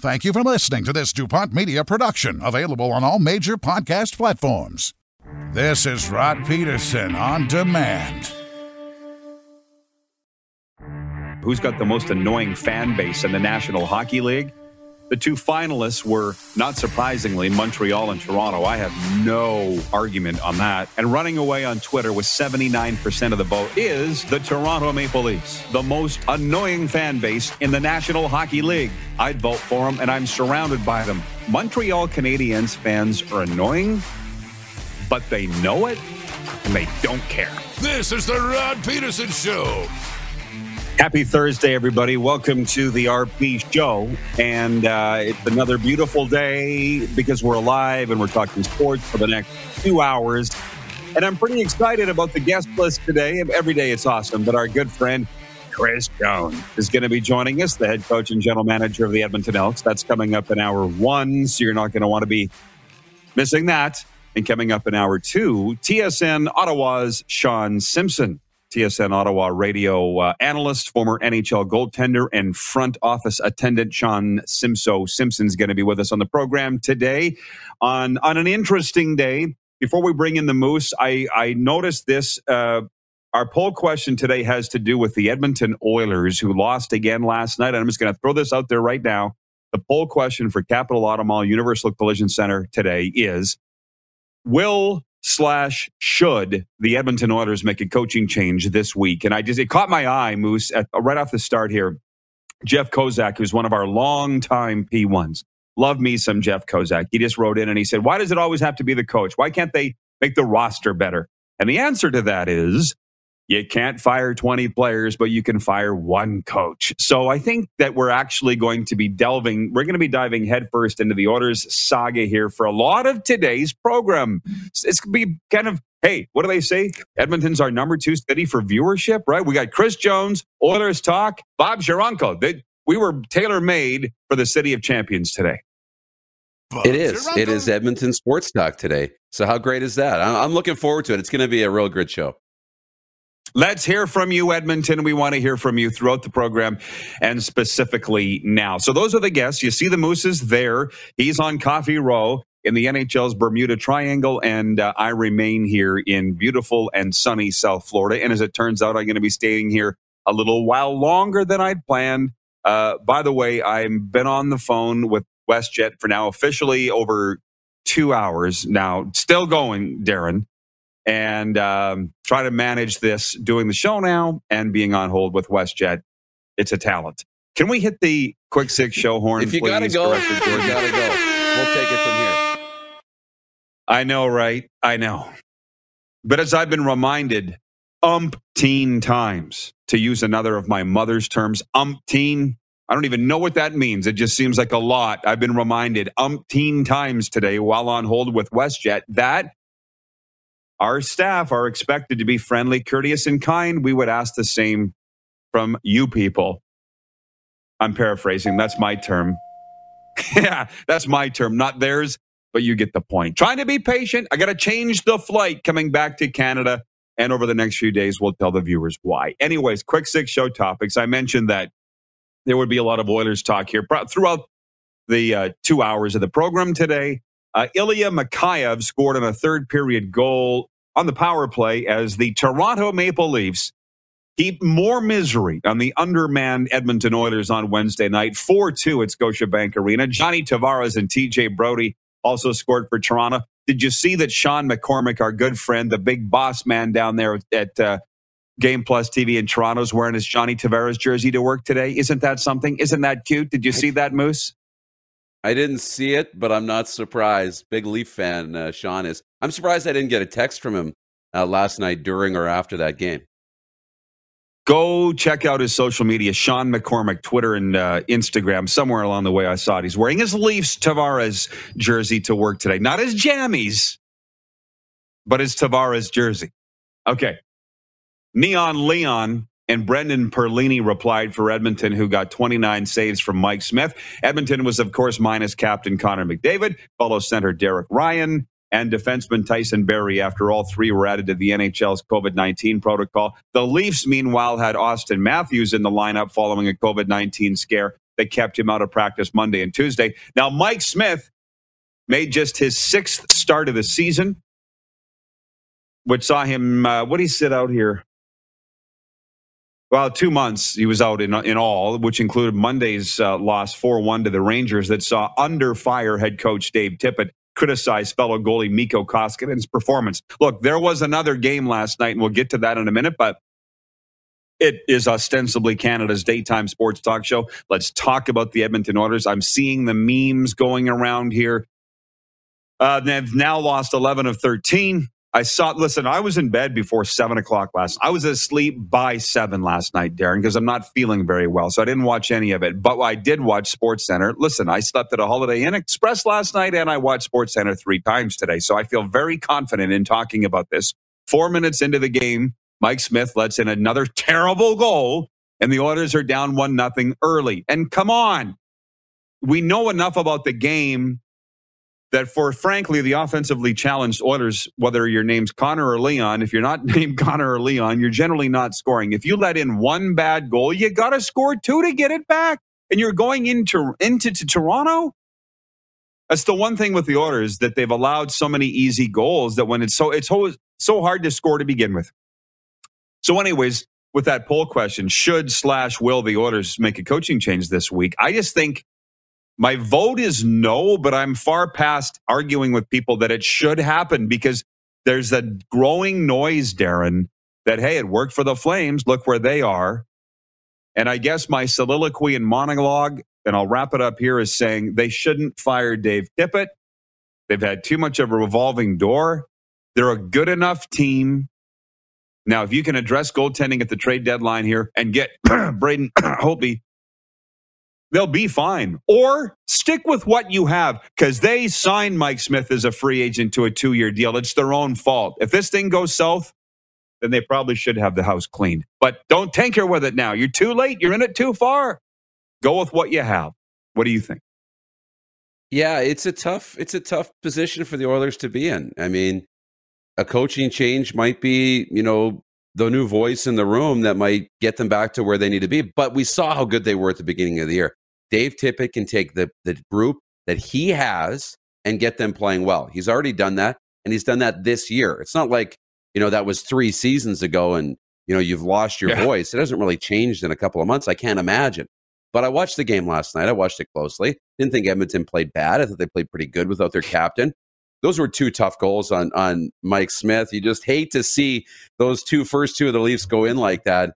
Thank you for listening to this DuPont Media production, available on all major podcast platforms. This is Rod Pedersen on demand. Who's got the most annoying fan base in the National Hockey League? The two finalists were, not surprisingly, Montreal and Toronto. I have no argument on that. And running away on Twitter with 79% of the vote is the Toronto Maple Leafs, the most annoying fan base in the National Hockey League. I'd vote for them, and I'm surrounded by them. Montreal Canadiens fans are annoying, but they know it, and they don't care. This is the Rod Pedersen Show. Happy Thursday, everybody. Welcome to the RP show. And uh, it's another beautiful day because we're alive and we're talking sports for the next two hours. And I'm pretty excited about the guest list today. Every day it's awesome. But our good friend, Chris Jones, is going to be joining us, the head coach and general manager of the Edmonton Elks. That's coming up in hour one. So you're not going to want to be missing that. And coming up in hour two, TSN Ottawa's Sean Simpson. TSN Ottawa radio uh, analyst, former NHL goaltender, and front office attendant Sean Simso Simpson's going to be with us on the program today on on an interesting day. Before we bring in the Moose, I I noticed this. Uh, our poll question today has to do with the Edmonton Oilers, who lost again last night. And I'm just going to throw this out there right now. The poll question for Capital Mall Universal Collision Center today is: Will slash should the Edmonton Oilers make a coaching change this week? And I just, it caught my eye, Moose, at, uh, right off the start here. Jeff Kozak, who's one of our longtime P1s. Love me some Jeff Kozak. He just wrote in and he said, Why does it always have to be the coach? Why can't they make the roster better? And the answer to that is you can't fire 20 players, but you can fire one coach. So I think that we're actually going to be delving, we're going to be diving headfirst into the Oilers saga here for a lot of today's program. It's going to be kind of, hey, what do they say? Edmonton's our number two city for viewership, right? We got Chris Jones, Oilers Talk, Bob your They, we were tailor made for the city of champions today. It is. It is Edmonton Sports Talk today. So how great is that? I'm looking forward to it. It's going to be a real good show. Let's hear from you, Edmonton. We want to hear from you throughout the program and specifically now. So, those are the guests. You see the Moose is there. He's on Coffee Row in the NHL's Bermuda Triangle, and uh, I remain here in beautiful and sunny South Florida. And as it turns out, I'm going to be staying here a little while longer than I'd planned. Uh, by the way, I've been on the phone with WestJet for now officially over two hours now, still going, Darren and um, try to manage this doing the show now and being on hold with WestJet. It's a talent. Can we hit the quick six show horn? If you please, gotta go, you gotta go. We'll take it from here. I know, right? I know. But as I've been reminded umpteen times, to use another of my mother's terms, umpteen. I don't even know what that means. It just seems like a lot. I've been reminded umpteen times today while on hold with WestJet that our staff are expected to be friendly, courteous, and kind. We would ask the same from you people. I'm paraphrasing. That's my term. yeah, that's my term, not theirs, but you get the point. Trying to be patient. I got to change the flight coming back to Canada. And over the next few days, we'll tell the viewers why. Anyways, quick six show topics. I mentioned that there would be a lot of Oilers talk here throughout the uh, two hours of the program today. Uh, Ilya Mikheyev scored on a third period goal on the power play as the Toronto Maple Leafs heap more misery on the undermanned Edmonton Oilers on Wednesday night. 4 2 at Scotiabank Arena. Johnny Tavares and TJ Brodie also scored for Toronto. Did you see that Sean McCormick, our good friend, the big boss man down there at uh, Game Plus TV in Toronto, is wearing his Johnny Tavares jersey to work today? Isn't that something? Isn't that cute? Did you see that, Moose? I didn't see it, but I'm not surprised. Big Leaf fan, uh, Sean is. I'm surprised I didn't get a text from him uh, last night during or after that game. Go check out his social media, Sean McCormick, Twitter and uh, Instagram. Somewhere along the way, I saw it. He's wearing his Leafs Tavares jersey to work today. Not his jammies, but his Tavares jersey. Okay. Neon Leon and Brendan Perlini replied for Edmonton, who got 29 saves from Mike Smith. Edmonton was, of course, minus captain Connor McDavid, fellow center Derek Ryan, and defenseman Tyson Barrie after all three were added to the NHL's COVID 19 protocol. The Leafs, meanwhile, had Auston Matthews in the lineup following a COVID 19 scare that kept him out of practice Monday and Tuesday. Now, Mike Smith made just his sixth start of the season, which saw him, uh, what did he sit out here? Well, two months he was out in in all, which included Monday's uh, loss four one to the Rangers that saw under fire head coach Dave Tippett criticize fellow goalie Mikko Koskinen's performance. Look, there was another game last night, and we'll get to that in a minute, but it is ostensibly Canada's daytime sports talk show. Let's talk about the Edmonton Oilers. I'm seeing the memes going around here. Uh, they've now lost 11 of 13. I saw, listen, I was in bed before seven o'clock last I was asleep by seven last night, Darren, because I'm not feeling very well. So I didn't watch any of it. But I did watch Sports Center. Listen, I slept at a Holiday Inn Express last night and I watched Sports Center three times today. So I feel very confident in talking about this. Four minutes into the game, Mike Smith lets in another terrible goal, and the Oilers are down one nothing early. And come on, we know enough about the game that for frankly the offensively challenged Oilers, whether your name's Connor or Leon, if you're not named Connor or Leon, you're generally not scoring. If you let in one bad goal, you got to score two to get it back, and you're going into into to Toronto. That's the one thing with the Oilers that they've allowed so many easy goals that when it's so it's so, hard to score to begin with. So, anyways, with that poll question, should slash will the Oilers make a coaching change this week? I just think my vote is no, but I'm far past arguing with people that it should happen because there's a growing noise, Darren, that, hey, it worked for the Flames. Look where they are. And I guess my soliloquy and monologue, and I'll wrap it up here, is saying they shouldn't fire Dave Tippett. They've had too much of a revolving door. They're a good enough team. Now, if you can address goaltending at the trade deadline here and get Braden Holtby they'll be fine. Or stick with what you have because they signed Mike Smith as a free agent to a two year deal. It's their own fault. If this thing goes south, then they probably should have the house cleaned. But don't tinker with it now. You're too late. You're in it too far. Go with what you have. What do you think? Yeah, it's a tough it's a tough position for the Oilers to be in. I mean, a coaching change might be, you know, the new voice in the room that might get them back to where they need to be. But we saw how good they were at the beginning of the year. Dave Tippett can take the, the group that he has and get them playing well. He's already done that, and he's done that this year. It's not like, you know, that was three seasons ago and, you know, you've lost your yeah. voice. It hasn't really changed in a couple of months. I can't imagine. But I watched the game last night. I watched it closely. Didn't think Edmonton played bad. I thought they played pretty good without their captain. Those were two tough goals on on Mike Smith. You just hate to see those two first two of the Leafs go in like that.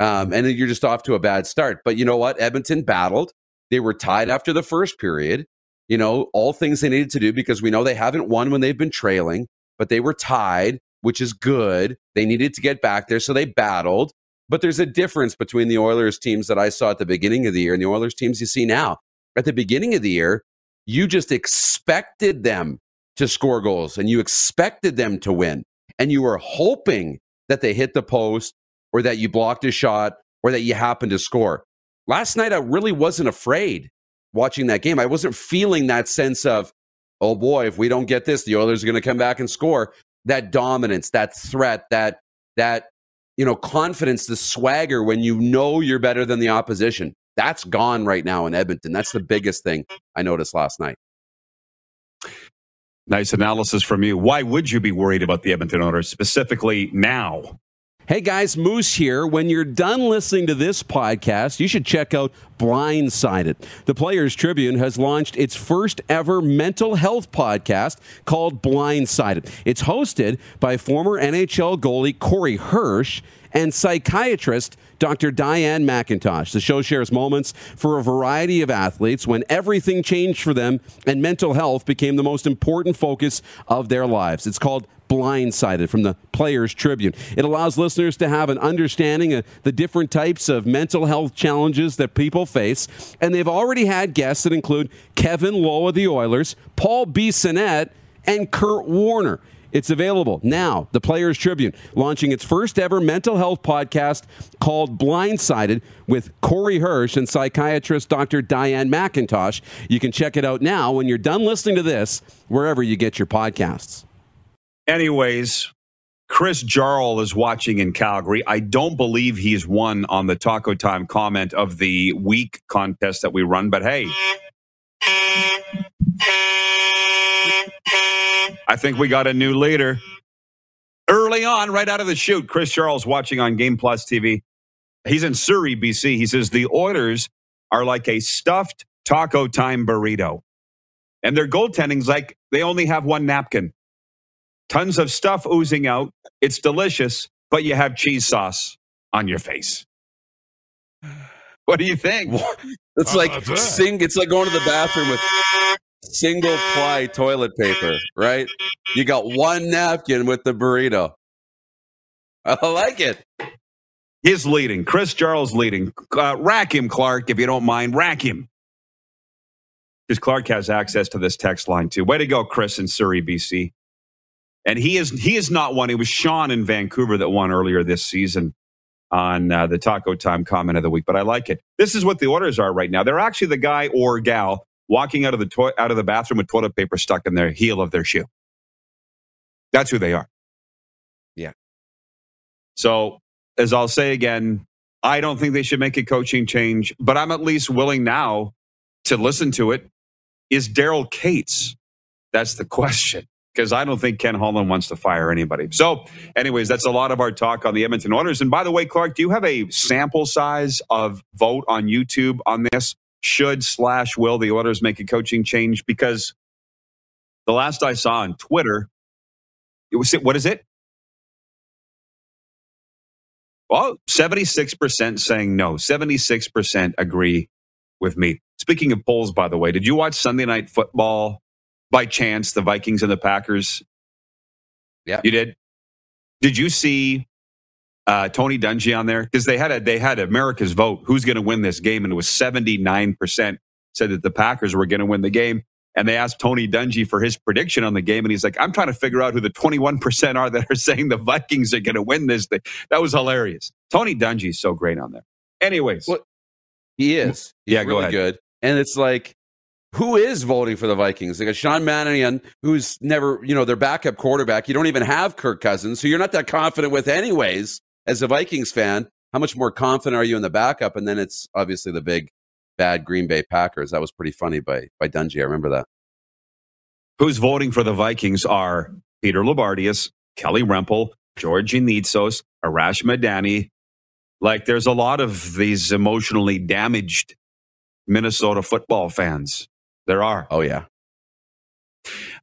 Um, and then you're just off to a bad start. But you know what? Edmonton battled. They were tied after the first period. You know, all things they needed to do because we know they haven't won when they've been trailing, but they were tied, which is good. They needed to get back there, so they battled. But there's a difference between the Oilers teams that I saw at the beginning of the year and the Oilers teams you see now. At the beginning of the year, you just expected them to score goals and you expected them to win. And you were hoping that they hit the post or that you blocked a shot or that you happened to score. Last night, I really wasn't afraid watching that game. I wasn't feeling that sense of, oh boy, if we don't get this, the Oilers are going to come back and score. That dominance, that threat, that that you know confidence, the swagger when you know you're better than the opposition. That's gone right now in Edmonton. That's the biggest thing I noticed last night. Nice analysis from you. Why would you be worried about the Edmonton Oilers specifically now? Hey guys, Moose here. When you're done listening to this podcast, you should check out Blindsided. The Players Tribune has launched its first ever mental health podcast called Blindsided. It's hosted by former NHL goalie Corey Hirsch and psychiatrist Dr. Diane McIntosh. The show shares moments for a variety of athletes when everything changed for them and mental health became the most important focus of their lives. It's called Blindsided from the Players Tribune. It allows listeners to have an understanding of the different types of mental health challenges that people face. And they've already had guests that include Kevin Lowe of the Oilers, Paul B. Bissonnette, and Kurt Warner. It's available now. The Players Tribune launching its first ever mental health podcast called Blindsided with Corey Hirsch and psychiatrist Dr. Diane McIntosh. You can check it out now when you're done listening to this, wherever you get your podcasts. Anyways, Chris Jarl is watching in Calgary. I don't believe he's won on the Taco Time comment of the week contest that we run, but hey. I think we got a new leader. Early on, right out of the chute, Chris Charles watching on Game Plus TV. He's in Surrey, BC. He says the Oilers are like a stuffed taco time burrito. And their goaltending's like they only have one napkin. Tons of stuff oozing out. It's delicious, but you have cheese sauce on your face. What do you think? It's like oh, sing. It's like going to the bathroom with single ply toilet paper, right? You got one napkin with the burrito. I like it. He's leading. Chris Charles leading. Uh, rack him, Clark, if you don't mind. Rack him. Because Clark has access to this text line too. Way to go, Chris in Surrey, BC. And he is he is not one. It was Sean in Vancouver that won earlier this season on uh, the Taco Time comment of the week. But I like it. This is what the Oilers are right now. They're actually the guy or gal walking out of the to- out of the bathroom with toilet paper stuck in their heel of their shoe. That's who they are. Yeah. So, as I'll say again, I don't think they should make a coaching change, but I'm at least willing now to listen to it. Is Daryl Katz? That's the question because I don't think Ken Holland wants to fire anybody. So, anyways, that's a lot of our talk on the Edmonton Oilers. And by the way, Clark, do you have a sample size of vote on YouTube on this? Should slash will the Oilers make a coaching change? Because the last I saw on Twitter, it was what is it? Well, 76% saying no. 76% agree with me. Speaking of polls, by the way, did you watch Sunday Night Football by chance, the Vikings and the Packers? Yeah. You did? Did you see uh, Tony Dungy on there? Because they had a, they had America's vote. Who's going to win this game? And it was 79% said that the Packers were going to win the game. And they asked Tony Dungy for his prediction on the game. And he's like, I'm trying to figure out who the 21% are that are saying the Vikings are going to win this thing. That was hilarious. Tony Dungy is so great on there. Anyways. Well, he is. He's Yeah, go really ahead. good. And it's like, who is voting for the Vikings? They got Sean Mannion, who's never, you know, their backup quarterback. You don't even have Kirk Cousins, who you're not that confident with, anyways. As a Vikings fan, how much more confident are you in the backup? And then it's obviously the big bad Green Bay Packers. That was pretty funny by by Dungy. I remember that. who's voting for the Vikings are Peter Loubardias, Kelly Rempel, George Nitsos, Arash Madani. Like there's a lot of these emotionally damaged Minnesota football fans. There are. Oh yeah.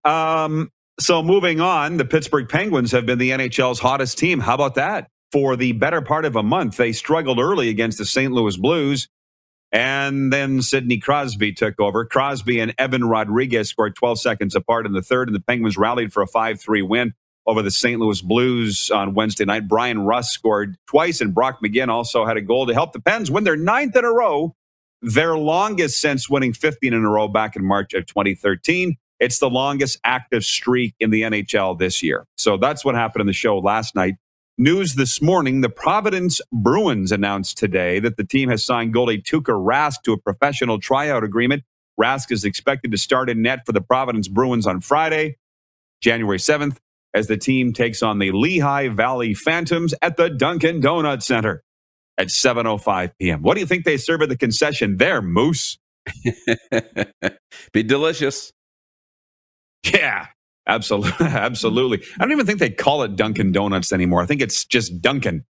Um, so moving on, the Pittsburgh Penguins have been the NHL's hottest team. How about that? For the better part of a month, they struggled early against the St. Louis Blues. And then Sidney Crosby took over. Crosby and Evan Rodrigues scored 12 seconds apart in the third, and the Penguins rallied for a 5 3 win over the St. Louis Blues on Wednesday night. Bryan Rust scored twice, and Brock McGinn also had a goal to help the Pens win their ninth in a row, their longest since winning 15 in a row back in March of 2013. It's the longest active streak in the NHL this year. So that's what happened in the show last night. News this morning the Providence Bruins announced today that the team has signed goalie Tuukka Rask to a professional tryout agreement. Rask is expected to start in net for the Providence Bruins on Friday, January 7th, as the team takes on the Lehigh Valley Phantoms at the Dunkin' Donut Center at 7.05 p.m. What do you think they serve at the concession there, Moose? Be delicious. Yeah, absolutely. absolutely. I don't even think they call it Dunkin' Donuts anymore. I think it's just Dunkin',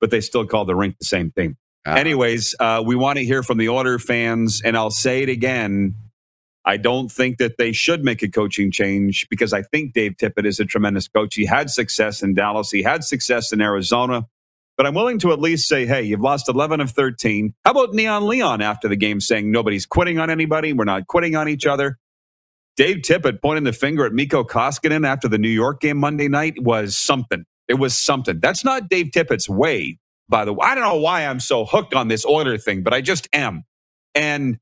but they still call the rink the same thing. Ah. Anyways, uh, we want to hear from the Oiler fans, and I'll say it again. I don't think that they should make a coaching change because I think Dave Tippett is a tremendous coach. He had success in Dallas, he had success in Arizona, but I'm willing to at least say, hey, you've lost 11 of 13. How about Neon Leon after the game saying nobody's quitting on anybody? We're not quitting on each other. Dave Tippett pointing the finger at Mikko Koskinen after the New York game Monday night was something. It was something. That's not Dave Tippett's way, by the way. I don't know why I'm so hooked on this Oiler thing, but I just am. And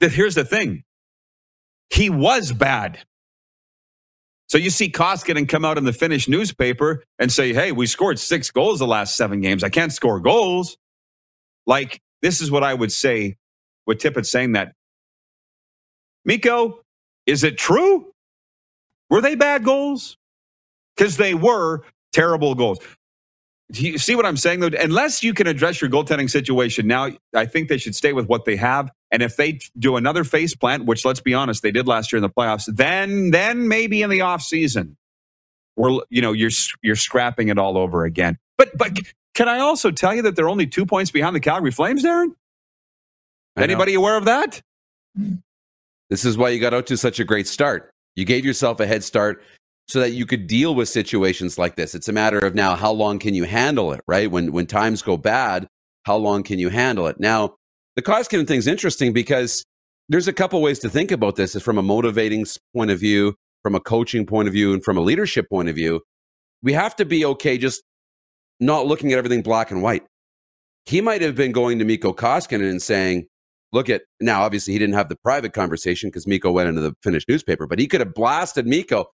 that here's the thing. He was bad. So you see Koskinen come out in the Finnish newspaper and say, hey, we scored six goals the last seven games. I can't score goals. Like, this is what I would say with Tippett saying that. Mikko, is it true? Were they bad goals? Because they were terrible goals. Do you see what I'm saying, though? Unless you can address your goaltending situation now, I think they should stay with what they have. And if they do another face plant, which let's be honest, they did last year in the playoffs, then then maybe in the off season, we're you know you're you're scrapping it all over again. But but can I also tell you that they're only two points behind the Calgary Flames, Darren? Anybody aware of that? This is why you got out to such a great start. You gave yourself a head start so that you could deal with situations like this. It's a matter of now how long can you handle it, right? When when times go bad, how long can you handle it? Now, the Koskinen thing's interesting because there's a couple ways to think about this from a motivating point of view, from a coaching point of view, and from a leadership point of view. We have to be okay just not looking at everything black and white. He might have been going to Mikko Koskinen and saying, look at now obviously he didn't have the private conversation because Mikko went into the Finnish newspaper, but he could have blasted Mikko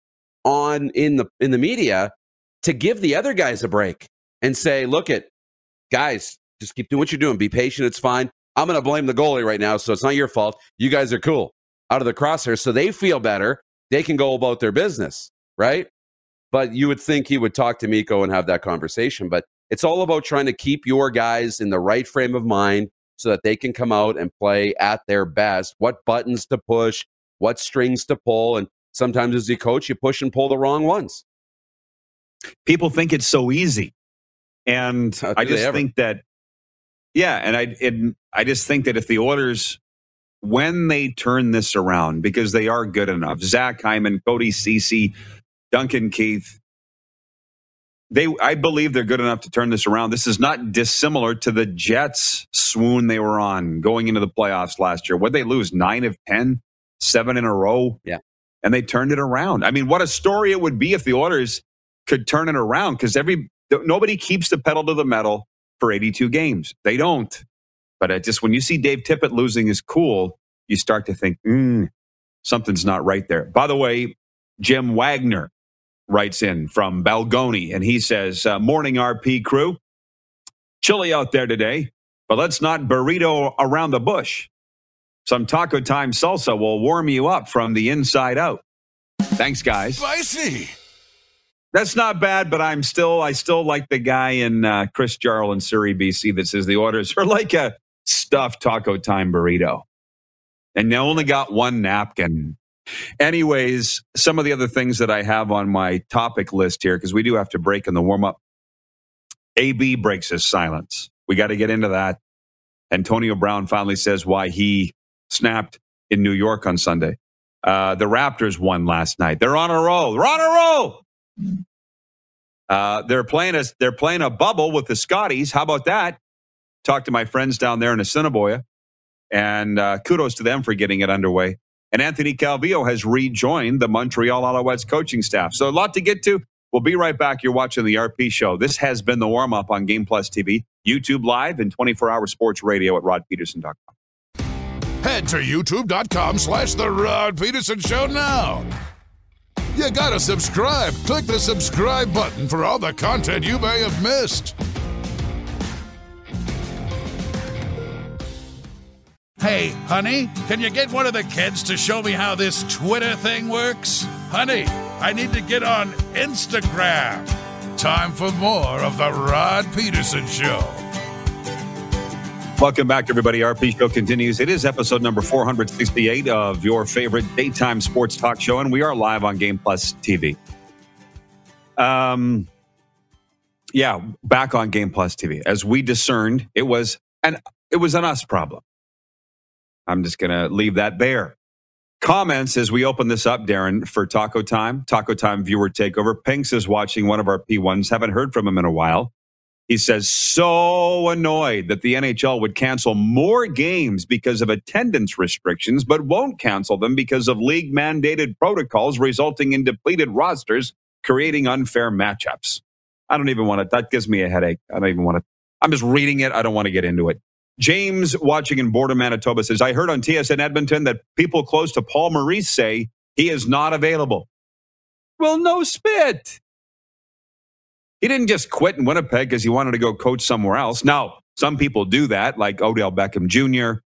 on in the in the media to give the other guys a break and say, look at guys, just keep doing what you're doing. Be patient. It's fine. I'm going to blame the goalie right now, so it's not your fault. You guys are cool out of the crosshairs, so they feel better. They can go about their business, right? But you would think he would talk to Mikko and have that conversation. But it's all about trying to keep your guys in the right frame of mind so that they can come out and play at their best. What buttons to push, what strings to pull, and sometimes as a coach, you push and pull the wrong ones. People think it's so easy. And I just think that, yeah, and I, it, I just think that if the Oilers, when they turn this around, because they are good enough, Zach Hyman, Cody Ceci, Duncan Keith, they I believe they're good enough to turn this around. This is not dissimilar to the Jets swoon they were on going into the playoffs last year. What they lose? Nine of ten, seven in a row. Yeah and they turned it around. I mean, what a story it would be if the Oilers could turn it around because every nobody keeps the pedal to the metal for 82 games. They don't. But it just when you see Dave Tippett losing his cool, you start to think, mm, something's not right there. By the way, Jim Wagner writes in from Balgonie, and he says, uh, "Morning RP crew, chilly out there today, but let's not burrito around the bush. Some Taco Time salsa will warm you up from the inside out. Thanks, guys. Spicy. That's not bad, but I'm still I still like the guy in uh, Chris Jarl in Surrey, BC, that says the Oilers are like a stuffed Taco Time burrito, and they only got one napkin. Anyways, some of the other things that I have on my topic list here, because we do have to break in the warm up. AB breaks his silence. We got to get into that. Antonio Brown finally says why he snapped in New York on Sunday. Uh, the Raptors won last night. They're on a roll. They're on a roll. Uh, they're playing a they're playing a bubble with the Scotties. How about that? Talk to my friends down there in Assiniboia, and uh, kudos to them for getting it underway. And Anthony Calvillo has rejoined the Montreal Alouettes coaching staff. So a lot to get to. We'll be right back. You're watching the RP show. This has been the warm up on Game Plus TV, YouTube Live, and 24 hour sports radio at rodpedersen.com. Head to youtube.com slash The Rod Pedersen Show now. You gotta subscribe. Click the subscribe button for all the content you may have missed. Hey, honey, can you get one of the kids to show me how this Twitter thing works? Honey, I need to get on Instagram. Time for more of The Rod Pedersen Show. Welcome back, everybody. RP Show continues. It is episode number 468 of your favorite daytime sports talk show, and we are live on Game Plus TV. Um, yeah, back on Game Plus TV. As we discerned, it was an it was an us problem. I'm just going to leave that there. Comments as we open this up, Darren, for Taco Time, Taco Time viewer takeover. Pinks is watching one of our P1s. Haven't heard from him in a while. He says, so annoyed that the NHL would cancel more games because of attendance restrictions, but won't cancel them because of league mandated protocols, resulting in depleted rosters, creating unfair matchups. I don't even want to, that gives me a headache. I don't even want to, I'm just reading it. I don't want to get into it. James, watching in Border, Manitoba, says, I heard on TSN Edmonton that people close to Paul Maurice say he is not available. Well, no spit. He didn't just quit in Winnipeg because he wanted to go coach somewhere else. Now, some people do that, like Odell Beckham Jr.,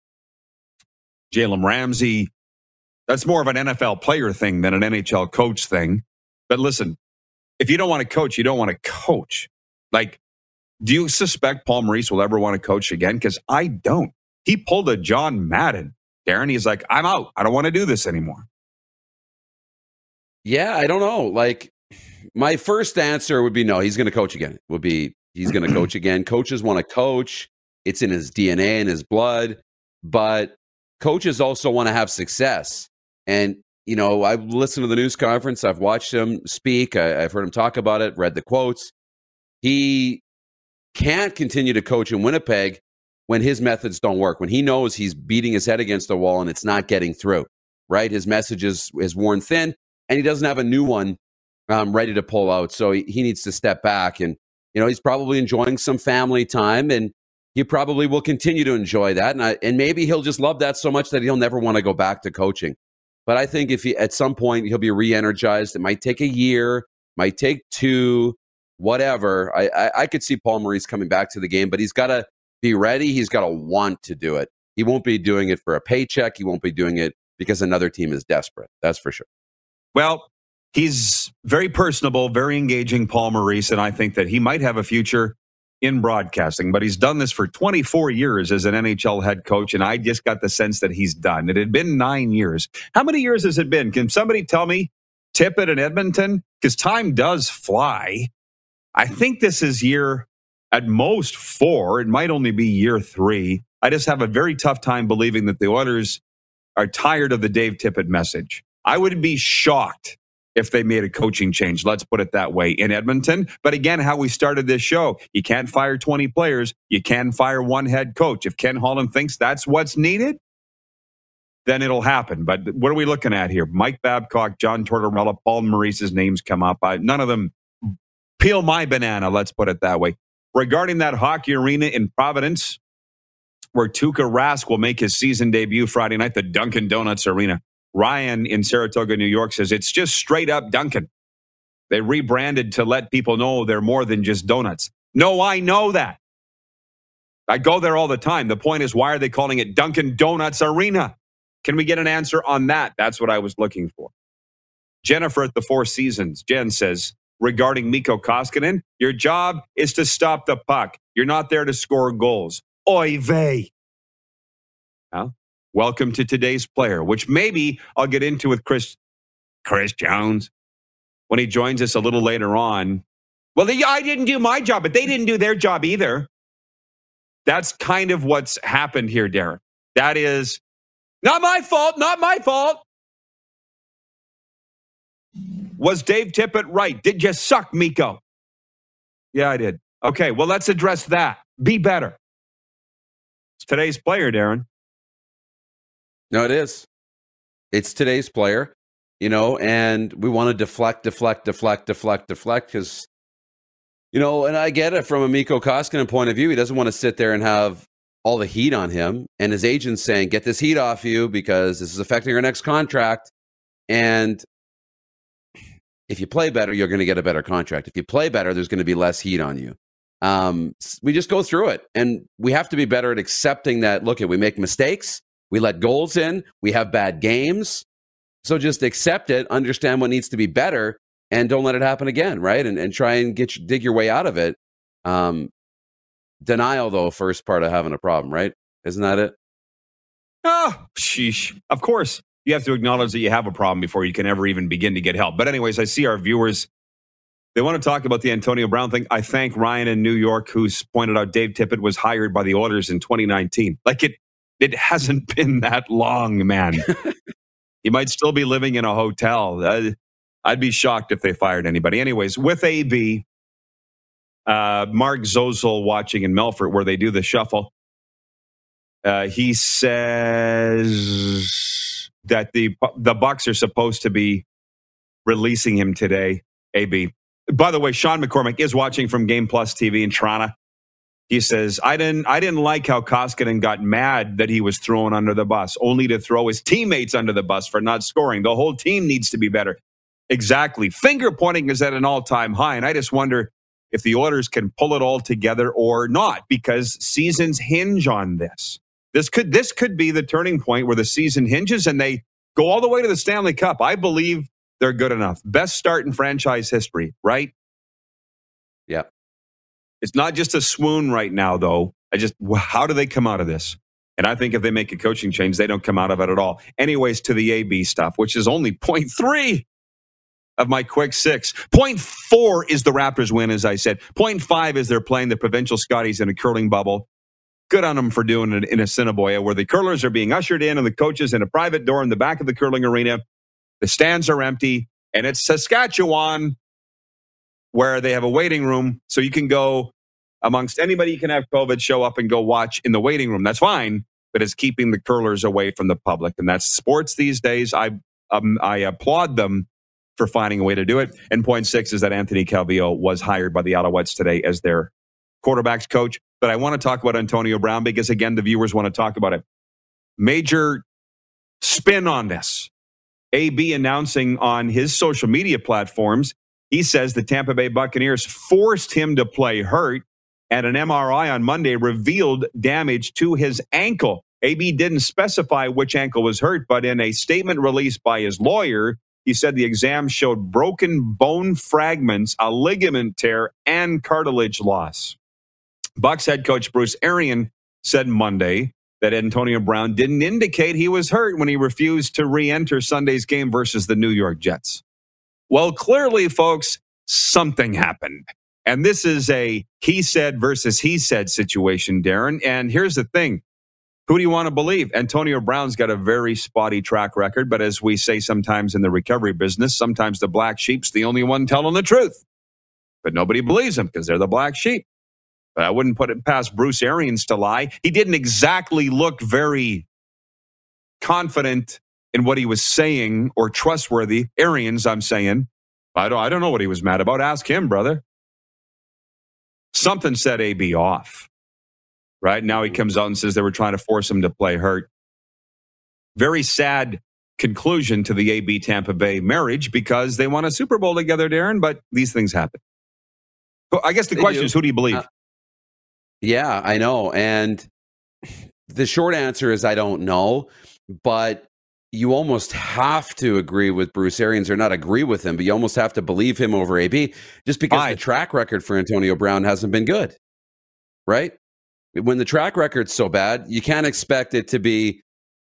Jalen Ramsey. That's more of an NFL player thing than an NHL coach thing. But listen, if you don't want to coach, you don't want to coach. Like, do you suspect Paul Maurice will ever want to coach again? Because I don't. He pulled a John Madden, Darren. He's like, I'm out. I don't want to do this anymore. Yeah, I don't know. Like, my first answer would be no. He's going to coach again. Would be he's going to coach again. Coaches want to coach. It's in his DNA and his blood. But coaches also want to have success. And you know, I've listened to the news conference. I've watched him speak. I, I've heard him talk about it. Read the quotes. He can't continue to coach in Winnipeg when his methods don't work. When he knows he's beating his head against the wall and it's not getting through. Right, his message is is worn thin, and he doesn't have a new one um, ready to pull out. So he, he needs to step back. And, you know, he's probably enjoying some family time and he probably will continue to enjoy that. And, I, and maybe he'll just love that so much that he'll never want to go back to coaching. But I think if he, at some point he'll be re energized, it might take a year, might take two, whatever. I, I, I could see Paul Maurice coming back to the game, but he's got to be ready. He's got to want to do it. He won't be doing it for a paycheck. He won't be doing it because another team is desperate. That's for sure. Well, He's very personable, very engaging, Paul Maurice, and I think that he might have a future in broadcasting. But he's done this for 24 years as an NHL head coach, and I just got the sense that he's done. It had been nine years. How many years has it been? Can somebody tell me? Tippett and Edmonton? Because time does fly. I think this is year at most four. It might only be year three. I just have a very tough time believing that the Oilers are tired of the Dave Tippett message. I would be shocked if they made a coaching change. Let's put it that way in Edmonton. But again, how we started this show, you can't fire 20 players. You can fire one head coach. If Ken Holland thinks that's what's needed, then it'll happen. But what are we looking at here? Mike Babcock, John Tortorella, Paul Maurice's names come up. I, none of them peel my banana, let's put it that way. Regarding that hockey arena in Providence, where Tuukka Rask will make his season debut Friday night, the Dunkin' Donuts Arena. Ryan in Saratoga, New York says it's just straight up Dunkin'. They rebranded to let people know they're more than just donuts. No, I know that. I go there all the time. The point is, why are they calling it Dunkin' Donuts Arena? Can we get an answer on that? That's what I was looking for. Jennifer at the Four Seasons, Jen says, regarding Mikko Koskinen, your job is to stop the puck. You're not there to score goals. Oy vey. Well, Welcome to today's player, which maybe I'll get into with Chris Chris Jones when he joins us a little later on. Well, I didn't do my job, but they didn't do their job either. That's kind of what's happened here, Darren. That is not my fault, not my fault. Was Dave Tippett right? Did you suck, Mikko? Yeah, I did. Okay, well, let's address that. Be better. It's today's player, Darren. No, it is. It's today's player, you know, and we want to deflect, deflect, deflect, deflect, deflect because, you know, and I get it from a Mikko Koskinen point of view. He doesn't want to sit there and have all the heat on him, and his agent's saying, "Get this heat off you because this is affecting our next contract." And if you play better, you're going to get a better contract. If you play better, there's going to be less heat on you. Um, we just go through it, and we have to be better at accepting that. Look, we make mistakes we let goals in. We have bad games. So just accept it, understand what needs to be better, and don't let it happen again, right? And, and try and get dig your way out of it. Um, denial, though, first part of having a problem, right? Isn't that it? Oh, sheesh. Of course, you have to acknowledge that you have a problem before you can ever even begin to get help. But, anyways, I see our viewers. They want to talk about the Antonio Brown thing. I thank Ryan in New York, who's pointed out Dave Tippett was hired by the Oilers in 2019. Like it, it hasn't been that long, man. he might still be living in a hotel. Uh, I'd be shocked if they fired anybody. Anyways, with AB, Uh, Mark Zozel watching in Melfort where they do the shuffle. Uh, he says that the the Bucks are supposed to be releasing him today. AB. By the way, Sean McCormick is watching from Game Plus TV in Toronto. He says, I didn't I didn't like how Koskinen got mad that he was thrown under the bus, only to throw his teammates under the bus for not scoring. The whole team needs to be better. Exactly. Finger pointing is at an all-time high. And I just wonder if the Oilers can pull it all together or not, because seasons hinge on this. This could this could be the turning point where the season hinges and they go all the way to the Stanley Cup. I believe they're good enough. Best start in franchise history, right? Yeah. It's not just a swoon right now, though. I just, how do they come out of this? And I think if they make a coaching change, they don't come out of it at all. Anyways, to the AB stuff, which is only point three of my quick six. Point four is the Raptors win, as I said. Point five is they're playing the provincial Scotties in a curling bubble. Good on them for doing it in Assiniboia, where the curlers are being ushered in and the coaches in a private door in the back of the curling arena. The stands are empty, and it's Saskatchewan where they have a waiting room. So you can go amongst anybody you can have COVID show up and go watch in the waiting room. That's fine, but it's keeping the curlers away from the public. And that's sports these days. I, um, I applaud them for finding a way to do it. And point six is that Anthony Calvillo was hired by the Alouettes today as their quarterbacks coach. But I want to talk about Antonio Brown because, again, the viewers want to talk about it. Major spin on this. AB announcing on his social media platforms, he says the Tampa Bay Buccaneers forced him to play hurt, and an MRI on Monday revealed damage to his ankle. AB didn't specify which ankle was hurt, but in a statement released by his lawyer, he said the exam showed broken bone fragments, a ligament tear, and cartilage loss. Bucks head coach Bruce Arians said Monday that Antonio Brown didn't indicate he was hurt when he refused to re enter Sunday's game versus the New York Jets. Well, clearly, folks, something happened. And this is a he said versus he said situation, Darren. And here's the thing who do you want to believe? Antonio Brown's got a very spotty track record, but as we say sometimes in the recovery business, sometimes the black sheep's the only one telling the truth. But nobody believes him because they're the black sheep. But I wouldn't put it past Bruce Arians to lie. He didn't exactly look very confident in what he was saying or trustworthy. Arians, I'm saying. I don't, I don't know what he was mad about. Ask him, brother. Something set AB off. Right now, he comes out and says they were trying to force him to play hurt. Very sad conclusion to the AB Tampa Bay marriage because they won a Super Bowl together, Darren, but these things happen. I guess the they question do. is who do you believe? Uh, yeah, I know. And the short answer is I don't know, but you almost have to agree with Bruce Arians or not agree with him, but you almost have to believe him over AB just because the track record for Antonio Brown hasn't been good. Right? When the track record's so bad, you can't expect it to be,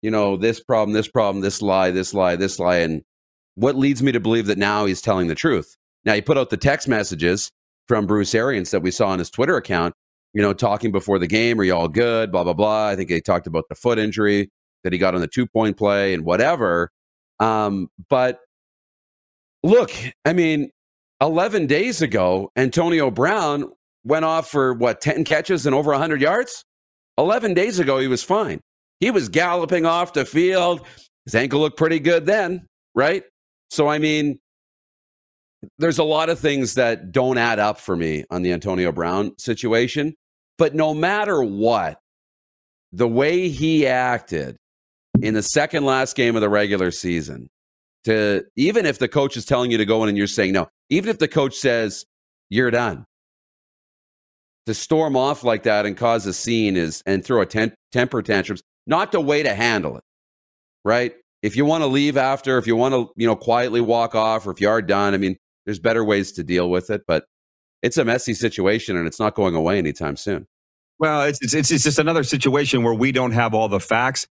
you know, this problem, this problem, this lie, this lie, this lie. And what leads me to believe that now he's telling the truth? Now, he put out the text messages from Bruce Arians that we saw on his Twitter account, you know, talking before the game, are you all good? Blah, blah, blah. I think he talked about the foot injury that he got on the two point play and whatever. Um, but look, I mean, 11 days ago, Antonio Brown went off for what, 10 catches and over 100 yards? 11 days ago, he was fine. He was galloping off the field. His ankle looked pretty good then, right? So, I mean, there's a lot of things that don't add up for me on the Antonio Brown situation. But no matter what, the way he acted in the second last game of the regular season to even if the coach is telling you to go in and you're saying no, even if the coach says you're done, to storm off like that and cause a scene is and throw a ten, temper tantrums, not the way to handle it, right? If you want to leave after, if you want to, you know, quietly walk off, or if you are done, I mean, there's better ways to deal with it, but it's a messy situation and it's not going away anytime soon. Well, it's, it's, it's just another situation where we don't have all the facts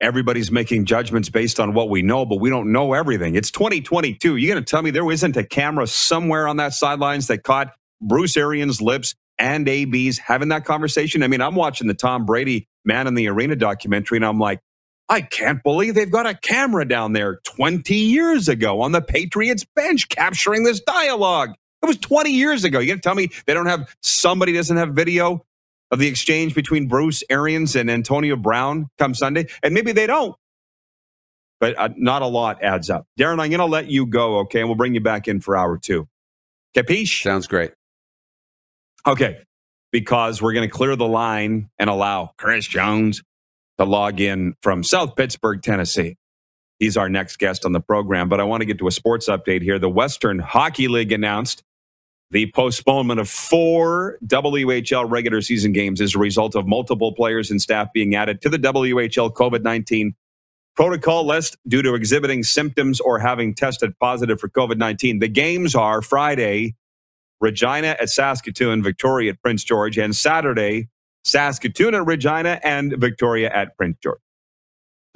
everybody's making judgments based on what we know, but we don't know everything. It's 2022. You're going to tell me there isn't a camera somewhere on that sidelines that caught Bruce Arians' lips and AB's having that conversation? I mean, I'm watching the Tom Brady Man in the Arena documentary, and I'm like, I can't believe they've got a camera down there 20 years ago on the Patriots bench capturing this dialogue. It was 20 years ago. You going to tell me they don't have somebody doesn't have video of the exchange between Bruce Arians and Antonio Brown come Sunday? And maybe they don't. But uh, not a lot adds up. Darren, I'm going to let you go, okay? And we'll bring you back in for hour two. Capiche? Sounds great. Okay. Because we're going to clear the line and allow Chris Jones to log in from South Pittsburg, Tennessee. He's our next guest on the program. But I want to get to a sports update here. The Western Hockey League announced the postponement of four WHL regular season games as a result of multiple players and staff being added to the WHL COVID 19 protocol list due to exhibiting symptoms or having tested positive for COVID 19. The games are Friday, Regina at Saskatoon, Victoria at Prince George, and Saturday, Saskatoon at Regina and Victoria at Prince George.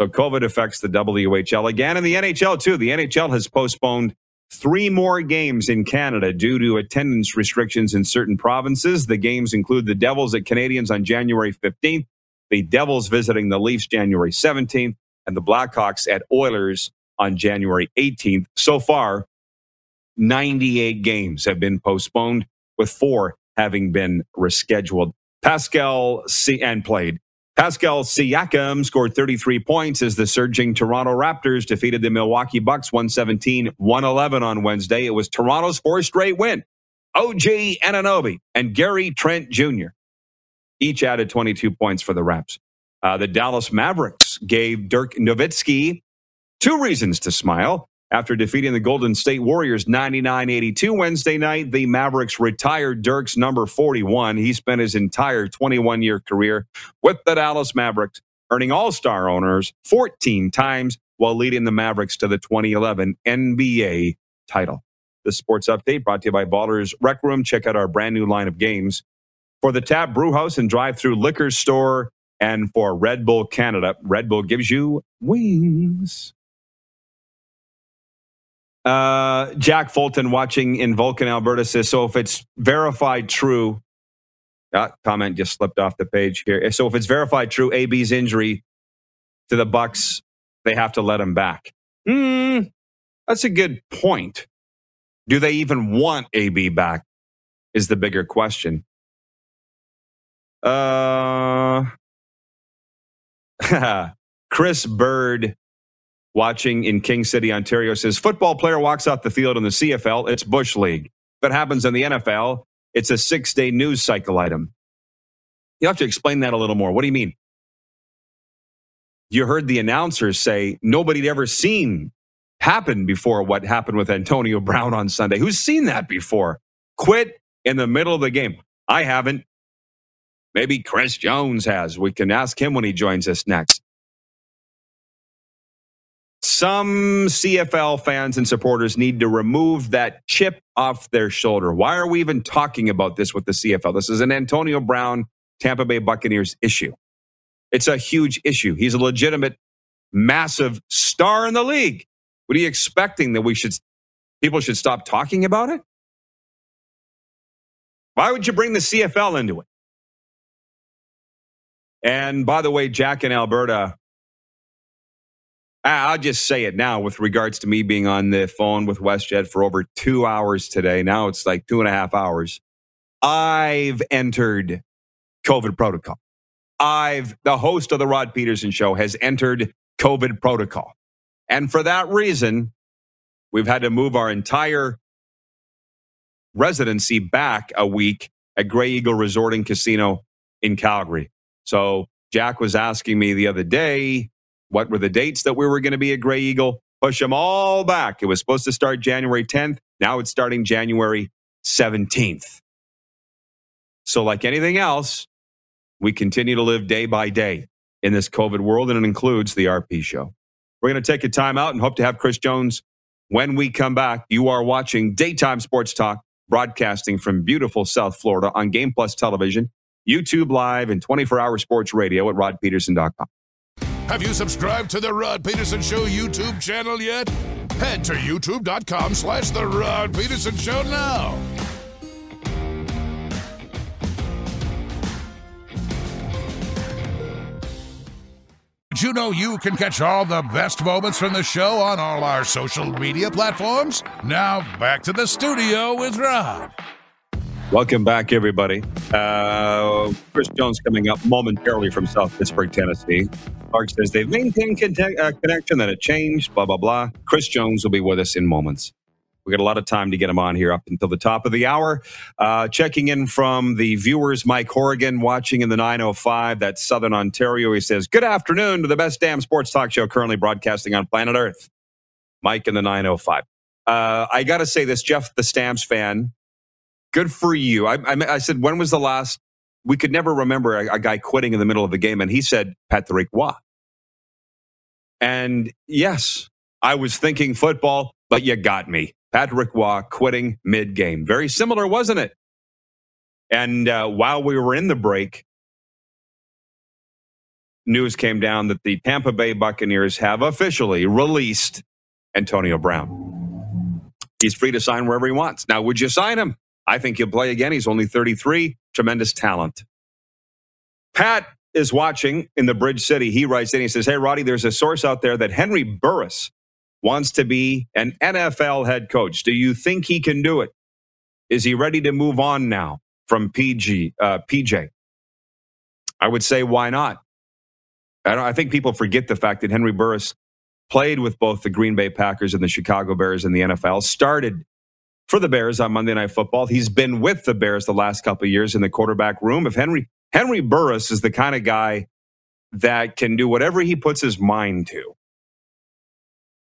So COVID affects the WHL again and the NHL too. The NHL has postponed three more games in Canada due to attendance restrictions in certain provinces. The games include the Devils at Canadiens on January 15th, the Devils visiting the Leafs January 17th, and the Blackhawks at Oilers on January 18th. So far, 98 games have been postponed, with four having been rescheduled. Pascal Siakam played. Pascal Siakam scored 33 points as the surging Toronto Raptors defeated the Milwaukee Bucks 117 111 on Wednesday. It was Toronto's fourth straight win. OG Anunoby and Gary Trent Jr. each added 22 points for the Raps. Uh, the Dallas Mavericks gave Dirk Nowitzki two reasons to smile. After defeating the Golden State Warriors 99 82 Wednesday night, the Mavericks retired Dirk's number 41. He spent his entire 21 year career with the Dallas Mavericks, earning All Star honors 14 times while leading the Mavericks to the 2011 NBA title. The sports update brought to you by Ballers Rec Room. Check out our brand new line of games for the Tap Brew House and Drive Through Liquor Store and for Red Bull Canada. Red Bull gives you wings. Uh, Jack Fulton watching in Vulcan, Alberta says, so if it's verified true, that uh, comment just slipped off the page here. So if it's verified true, AB's injury to the Bucks, they have to let him back. Mm, that's a good point. Do they even want AB back? Is the bigger question. Uh, Chris Bird watching in King City, Ontario says football player walks off the field in the CFL, it's Bush League. If it happens in the NFL, it's a six day news cycle item. You have to explain that a little more. What do you mean? You heard the announcers say nobody'd ever seen happen before what happened with Antonio Brown on Sunday. Who's seen that before? Quit in the middle of the game. I haven't. Maybe Chris Jones has. We can ask him when he joins us next. Some CFL fans and supporters need to remove that chip off their shoulder. Why are we even talking about this with the CFL? This is an Antonio Brown, Tampa Bay Buccaneers issue. It's a huge issue. He's a legitimate, massive star in the league. What are you expecting that we should, people should stop talking about it? Why would you bring the CFL into it? And by the way, Jack in Alberta, I'll just say it now with regards to me being on the phone with WestJet for over two hours today. Now it's like two and a half hours. I've entered COVID protocol. I've, the host of the Rod Pedersen show has entered COVID protocol. And for that reason, we've had to move our entire residency back a week at Grey Eagle Resort and Casino in Calgary. So Jack was asking me the other day, what were the dates that we were going to be at Grey Eagle? Push them all back. It was supposed to start January 10th. Now it's starting January 17th. So, like anything else, we continue to live day by day in this COVID world, and it includes the RP show. We're going to take a time out and hope to have Chris Jones when we come back. You are watching Daytime Sports Talk, broadcasting from beautiful South Florida on Game Plus Television YouTube Live, and 24 hour sports radio at rodpedersen.com. Have you subscribed to the Rod Pedersen Show YouTube channel yet? Head to youtube.com slash The Rod Pedersen Show now. Did you know you can catch all the best moments from the show on all our social media platforms? Now, back to the studio with Rod. Welcome back, everybody. Uh, Chris Jones coming up momentarily from South Pittsburg, Tennessee. Clark says they've maintained contact, uh, connection, that it changed, blah, blah, blah. Chris Jones will be with us in moments. We got a lot of time to get him on here up until the top of the hour. Uh, checking in from the viewers, Mike Horrigan, watching in the 905, that's Southern Ontario. He says, Good afternoon to the best damn sports talk show currently broadcasting on planet Earth. Mike in the 905. Uh, I got to say this, Jeff, the Stamps fan, good for you. I, I, I, said, when was the last? We could never remember a, a, guy quitting in the middle of the game. And he said, Patrick Roy. And yes, I was thinking football, but you got me. Patrick Roy quitting mid game. Very similar, wasn't it? And uh, while we were in the break, news came down that the Tampa Bay Buccaneers have officially released Antonio Brown. He's free to sign wherever he wants. Now, would you sign him? I think he'll play again. He's only 33. Tremendous talent. Pat is watching in the Bridge City. He writes in, he says, Hey, Roddy, there's a source out there that Henry Burris wants to be an NFL head coach. Do you think he can do it? Is he ready to move on now from PG, uh, PJ? I would say, why not? I, I think people forget the fact that Henry Burris played with both the Green Bay Packers and the Chicago Bears in the NFL, started for the Bears on Monday Night Football. He's been with the Bears the last couple years in the quarterback room. If Henry Henry Burris is the kind of guy that can do whatever he puts his mind to.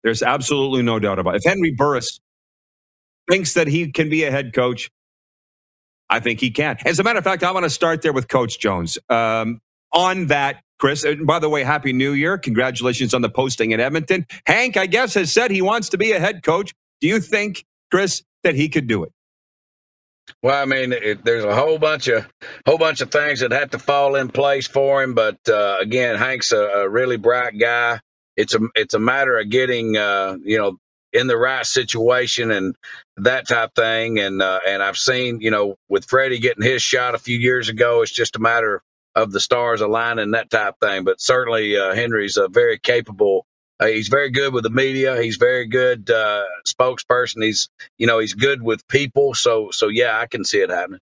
There's absolutely no doubt about it. If Henry Burris thinks that he can be a head coach, I think he can. As a matter of fact, I want to start there with Coach Jones. Um, on that, Chris, and by the way, Happy New Year. Congratulations on the posting in Edmonton. Hank, I guess, has said he wants to be a head coach. Do you think, Chris, that he could do it? Well, I mean, it, there's a whole bunch of whole bunch of things that have to fall in place for him. But uh, again, Hank's a, a, really bright guy. It's a it's a matter of getting uh, you know in the right situation and that type thing. And uh, and I've seen you know with Freddie getting his shot a few years ago, it's just a matter of the stars aligning that type thing. But certainly uh, Henry's a very capable uh, he's very good with the media. He's very good uh, spokesperson. He's you know he's good with people. So so yeah, I can see it happening.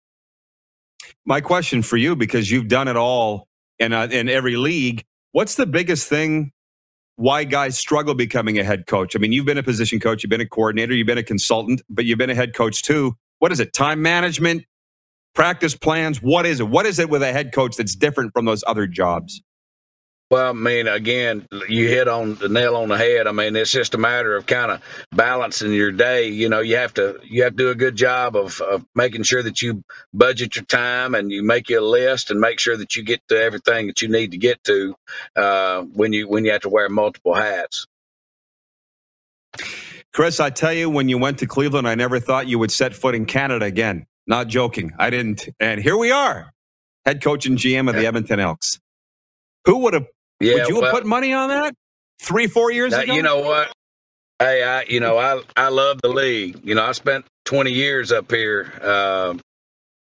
My question for you, because you've done it all in uh, in every league, what's the biggest thing? Why guys struggle becoming a head coach? I mean, you've been a position coach, you've been a coordinator, you've been a consultant, but you've been a head coach too. What is it? Time management, practice plans. What is it? What is it with a head coach that's different from those other jobs? Well, I mean, again, you hit on the nail on the head. I mean, it's just a matter of kind of balancing your day. You know, you have to you have to do a good job of, of making sure that you budget your time and you make your list and make sure that you get to everything that you need to get to uh, when you when you have to wear multiple hats. Chris, I tell you, when you went to Cleveland, I never thought you would set foot in Canada again. Not joking, I didn't. And here we are, head coach and GM of the Edmonton Elks. Who would have yeah, Would you well, have put money on that three, four years ago? You know what? Hey, I you know I I love the league. You know I spent 20 years up here. Uh,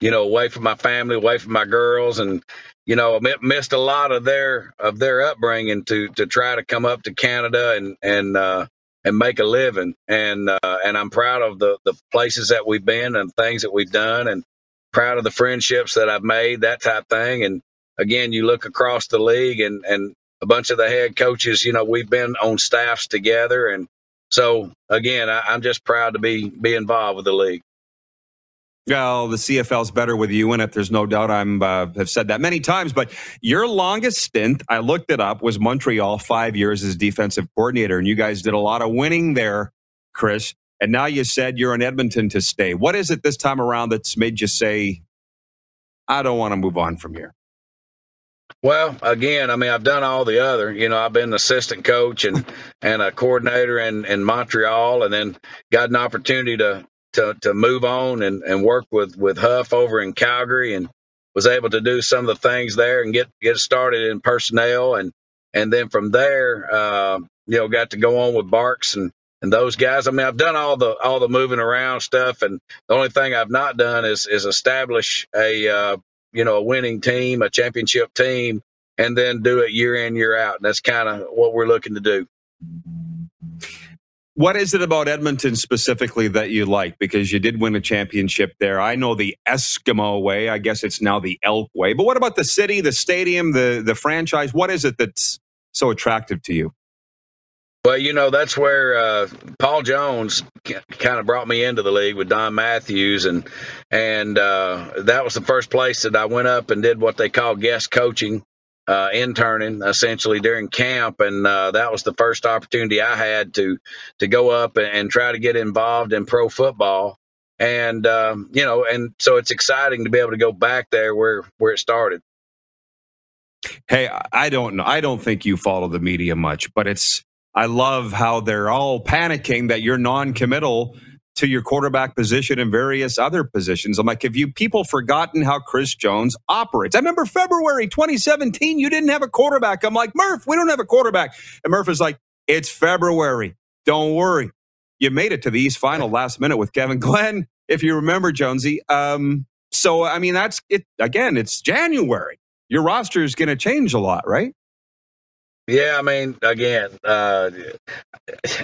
you know, away from my family, away from my girls, and you know, missed a lot of their of their upbringing to to try to come up to Canada and and uh, and make a living. And uh, and I'm proud of the the places that we've been and things that we've done, and proud of the friendships that I've made, that type thing. And again, you look across the league, and and a bunch of the head coaches, you know, we've been on staffs together. And so, again, I, am just proud to be, be involved with the league. Well, the CFL is better with you in it. There's no doubt. I'm uh, have said that many times. But your longest stint, I looked it up, was Montreal, five years as defensive coordinator, and you guys did a lot of winning there, Chris. And now you said you're in Edmonton to stay. What is it this time around that's made you say, "I don't want to move on from here"? Well, again, I mean, I've done all the other. You know, I've been an assistant coach and and a coordinator in in Montreal, and then got an opportunity to to to move on and and work with with Huff over in Calgary, and was able to do some of the things there and get get started in personnel, and and then from there, uh, you know, got to go on with Barks and and those guys. I mean, I've done all the all the moving around stuff, and the only thing I've not done is is establish a uh, you know, a winning team, a championship team, and then do it year in year out. And that's kind of what we're looking to do. What is it about Edmonton specifically that you like? Because you did win a championship there. I know the Eskimo way. I guess it's now the Elk way. But what about the city, the stadium, the the franchise? What is it that's so attractive to you? Well, you know that's where uh, Paul Jones kind of brought me into the league with Don Matthews, and and uh, that was the first place that I went up and did what they call guest coaching uh, interning essentially during camp, and uh, that was the first opportunity I had to to go up and, and try to get involved in pro football. And um, you know, and so it's exciting to be able to go back there where where it started. Hey, I don't know. I don't think you follow the media much, but it's. I love how they're all panicking that you're non-committal to your quarterback position and various other positions. I'm like, have you people forgotten how Chris Jones operates? I remember February 2017, you didn't have a quarterback. I'm like, Murph, we don't have a quarterback. And Murph is like, it's February. Don't worry. You made it to the East Final last minute with Kevin Glenn, if you remember, Jonesy. Um, so, I mean, that's it. Again, it's January. Your roster is going to change a lot, right? Yeah, I mean, again, uh,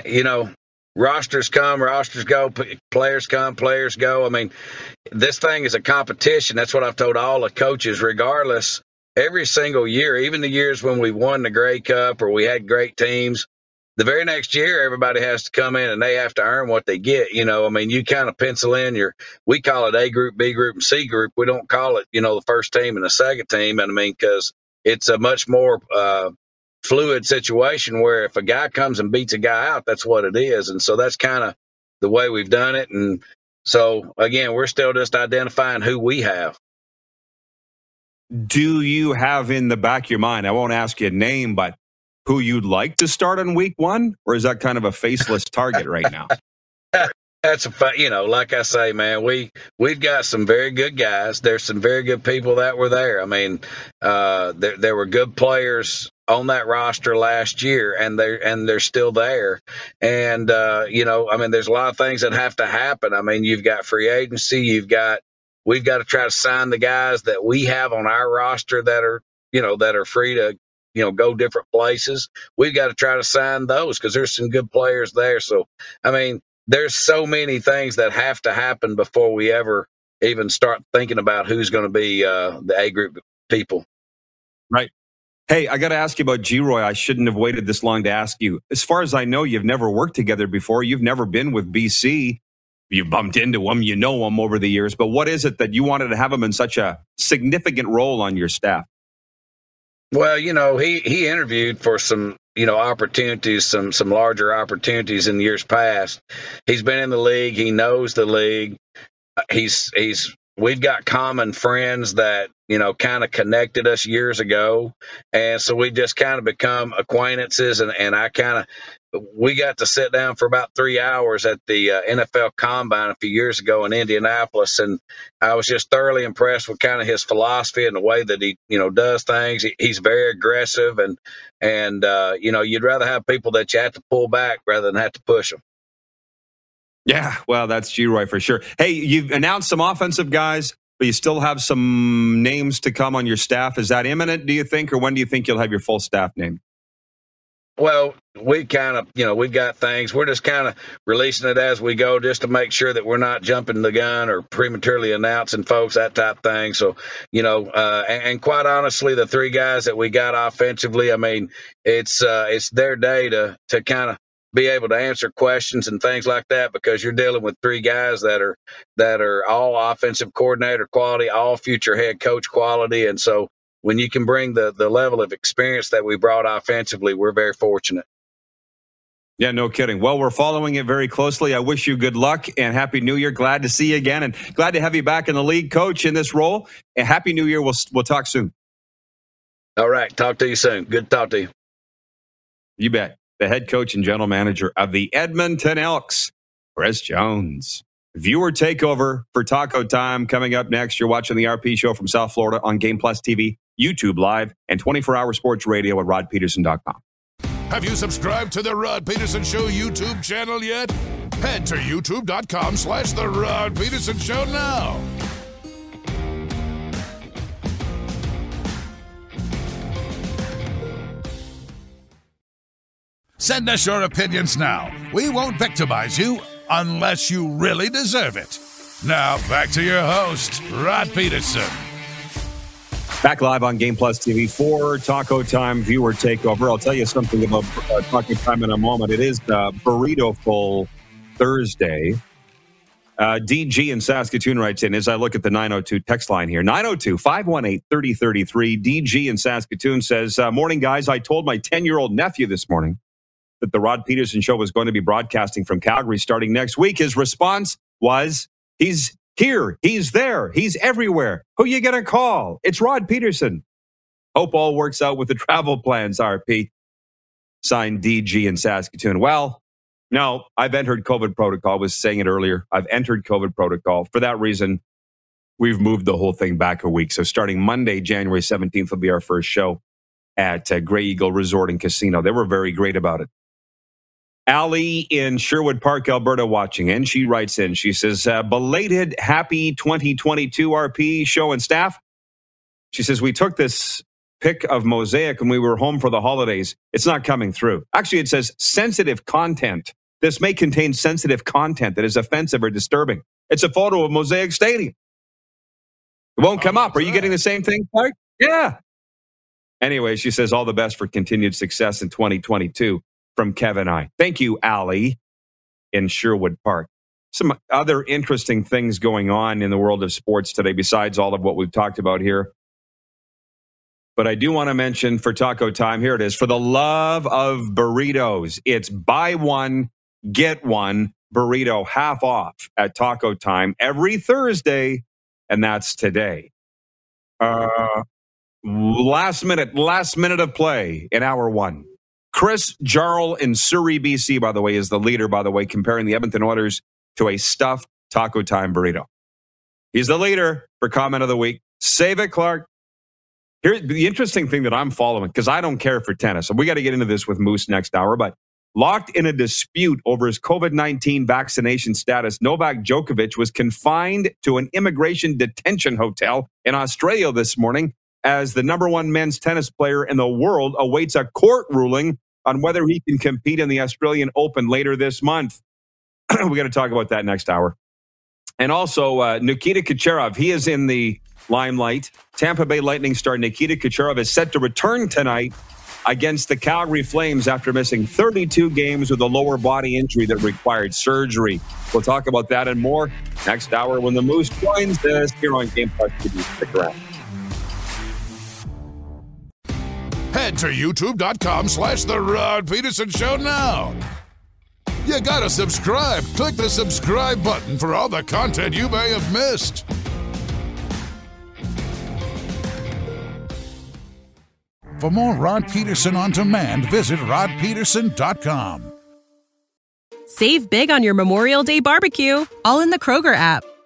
you know, rosters come, rosters go, players come, players go. I mean, this thing is a competition. That's what I've told all the coaches, regardless. Every single year, even the years when we won the Grey Cup or we had great teams, the very next year, everybody has to come in and they have to earn what they get. You know, I mean, you kind of pencil in your, we call it A group, B group, and C group. We don't call it, you know, the first team and the second team. And I mean, because it's a much more uh, fluid situation where if a guy comes and beats a guy out, that's what it is. And so that's kind of the way we've done it. And so again, we're still just identifying who we have. Do you have in the back of your mind, I won't ask you a name, but who you'd like to start on week one? Or is that kind of a faceless target right now? That's a fun, you know, like I say, man, we we've got some very good guys. There's some very good people that were there. I mean, uh, there there were good players on that roster last year and they're and they're still there. And uh, you know i mean there's a lot of things that have to happen. I mean you've got free agency you've got we've got to try to sign the guys that we have on our roster that are you know that are free to you know go different places. We've got to try to sign those because there's some good players there. So i mean there's so many things that have to happen before we ever even start thinking about who's going to be uh, the a group people. Right Hey, I got to ask you about Geroy. I shouldn't have waited this long to ask you. As far as I know, you've never worked together before. You've never been with BC. You've bumped into him, you know him over the years. But what is it that you wanted to have him in such a significant role on your staff? Well, you know, he he interviewed for some you know opportunities, some some larger opportunities in years past. He's been in the league. He knows the league. He's he's we've got common friends that you know kind of connected us years ago. And so we just kind of become acquaintances and, and i kind of we got to sit down for about three hours at the uh, nfl combine a few years ago in indianapolis. And i was just thoroughly impressed with kind of his philosophy and the way that he you know does things. He, he's very aggressive and and uh, you know you'd rather have people that you have to pull back rather than have to push them yeah, well, that's Geroy for sure. Hey, you've announced some offensive guys, but you still have some names to come on your staff. Is that imminent, do you think, or when do you think you'll have your full staff named? Well, we kind of, you know, we've got things. We're just kind of releasing it as we go, just to make sure that we're not jumping the gun or prematurely announcing folks that type thing. So, you know, uh, and, and, quite honestly, the three guys that we got offensively, I mean, it's uh, it's their day to to kind of be able to answer questions and things like that because you're dealing with three guys that are that are all offensive coordinator quality, all future head coach quality, and so when you can bring the the level of experience that we brought offensively, we're very fortunate. Yeah, no kidding. Well, we're following it very closely. I wish you good luck and happy new year. Glad to see you again and glad to have you back in the league coach in this role. And happy new year. We'll we'll talk soon. All right, talk to you soon. Good to talk to you. You bet the head coach and general manager of the Edmonton Elks, Chris Jones. Viewer takeover for Taco Time coming up next. You're watching the RP show from South Florida on Game Plus TV, YouTube Live, and 24 hour sports radio at rodpedersen.com. Have you subscribed to the Rod Pedersen Show YouTube channel yet? Head to youtube.com slash The Rod Pedersen Show now. Send us your opinions now. We won't victimize you unless you really deserve it. Now, back to your host, Rod Pedersen. Back live on Game Plus TV for Taco Time viewer takeover. I'll tell you something about uh, Taco Time in a moment. It is uh, Burrito Full Thursday. Uh, DG in Saskatoon writes in as I look at the 902 text line here 902 518 3033. DG in Saskatoon says, uh, Morning, guys. I told my 10 year old nephew this morning that the Rod Pedersen show was going to be broadcasting from Calgary starting next week. His response was, He's here. He's there. He's everywhere. Who you going to call? It's Rod Pedersen. Hope all works out with the travel plans, RP. Signed DG in Saskatoon. Well, no, I've entered COVID protocol. I was saying it earlier. I've entered COVID protocol. For that reason, we've moved the whole thing back a week. So starting Monday, January 17th will be our first show at uh, Grey Eagle Resort and Casino. They were very great about it. Allie in Sherwood Park, Alberta, watching and She writes in, she says, uh, belated happy 2022 RP show and staff. She says, we took this pic of Mosaic when we were home for the holidays. It's not coming through. Actually, it says sensitive content. This may contain sensitive content that is offensive or disturbing. It's a photo of Mosaic Stadium. It won't come up. Are you getting the same thing, Clark? Yeah. Anyway, she says, all the best for continued success in 2022 from Kevin I. Thank you, Allie, in Sherwood Park. Some other interesting things going on in the world of sports today, besides all of what we've talked about here. But I do want to mention for taco time, here it is. For the love of burritos, it's buy one, get one burrito half off at taco time every Thursday. And that's today. Uh, last minute, last minute of play in hour one. Chris Jarl in Surrey, BC, by the way, is the leader, by the way, comparing the Edmonton Oilers to a stuffed taco time burrito. He's the leader for comment of the week. Save it, Clark. Here's the interesting thing that I'm following, because I don't care for tennis. So we got to get into this with Moose next hour, but locked in a dispute over his COVID 19 vaccination status, Novak Djokovic was confined to an immigration detention hotel in Australia this morning as the number one men's tennis player in the world awaits a court ruling on whether he can compete in the Australian Open later this month. we got to talk about that next hour. And also, uh, Nikita Kucherov, he is in the limelight. Tampa Bay Lightning star Nikita Kucherov is set to return tonight against the Calgary Flames after missing 32 games with a lower body injury that required surgery. We'll talk about that and more next hour when the Moose joins us here on Game Plus TV. Stick around. Head to youtube.com slash The Rod Pedersen Show now. You gotta subscribe. Click the subscribe button for all the content you may have missed. For more Rod Pedersen on demand, visit rodpedersen.com. Save big on your Memorial Day barbecue, all in the Kroger app.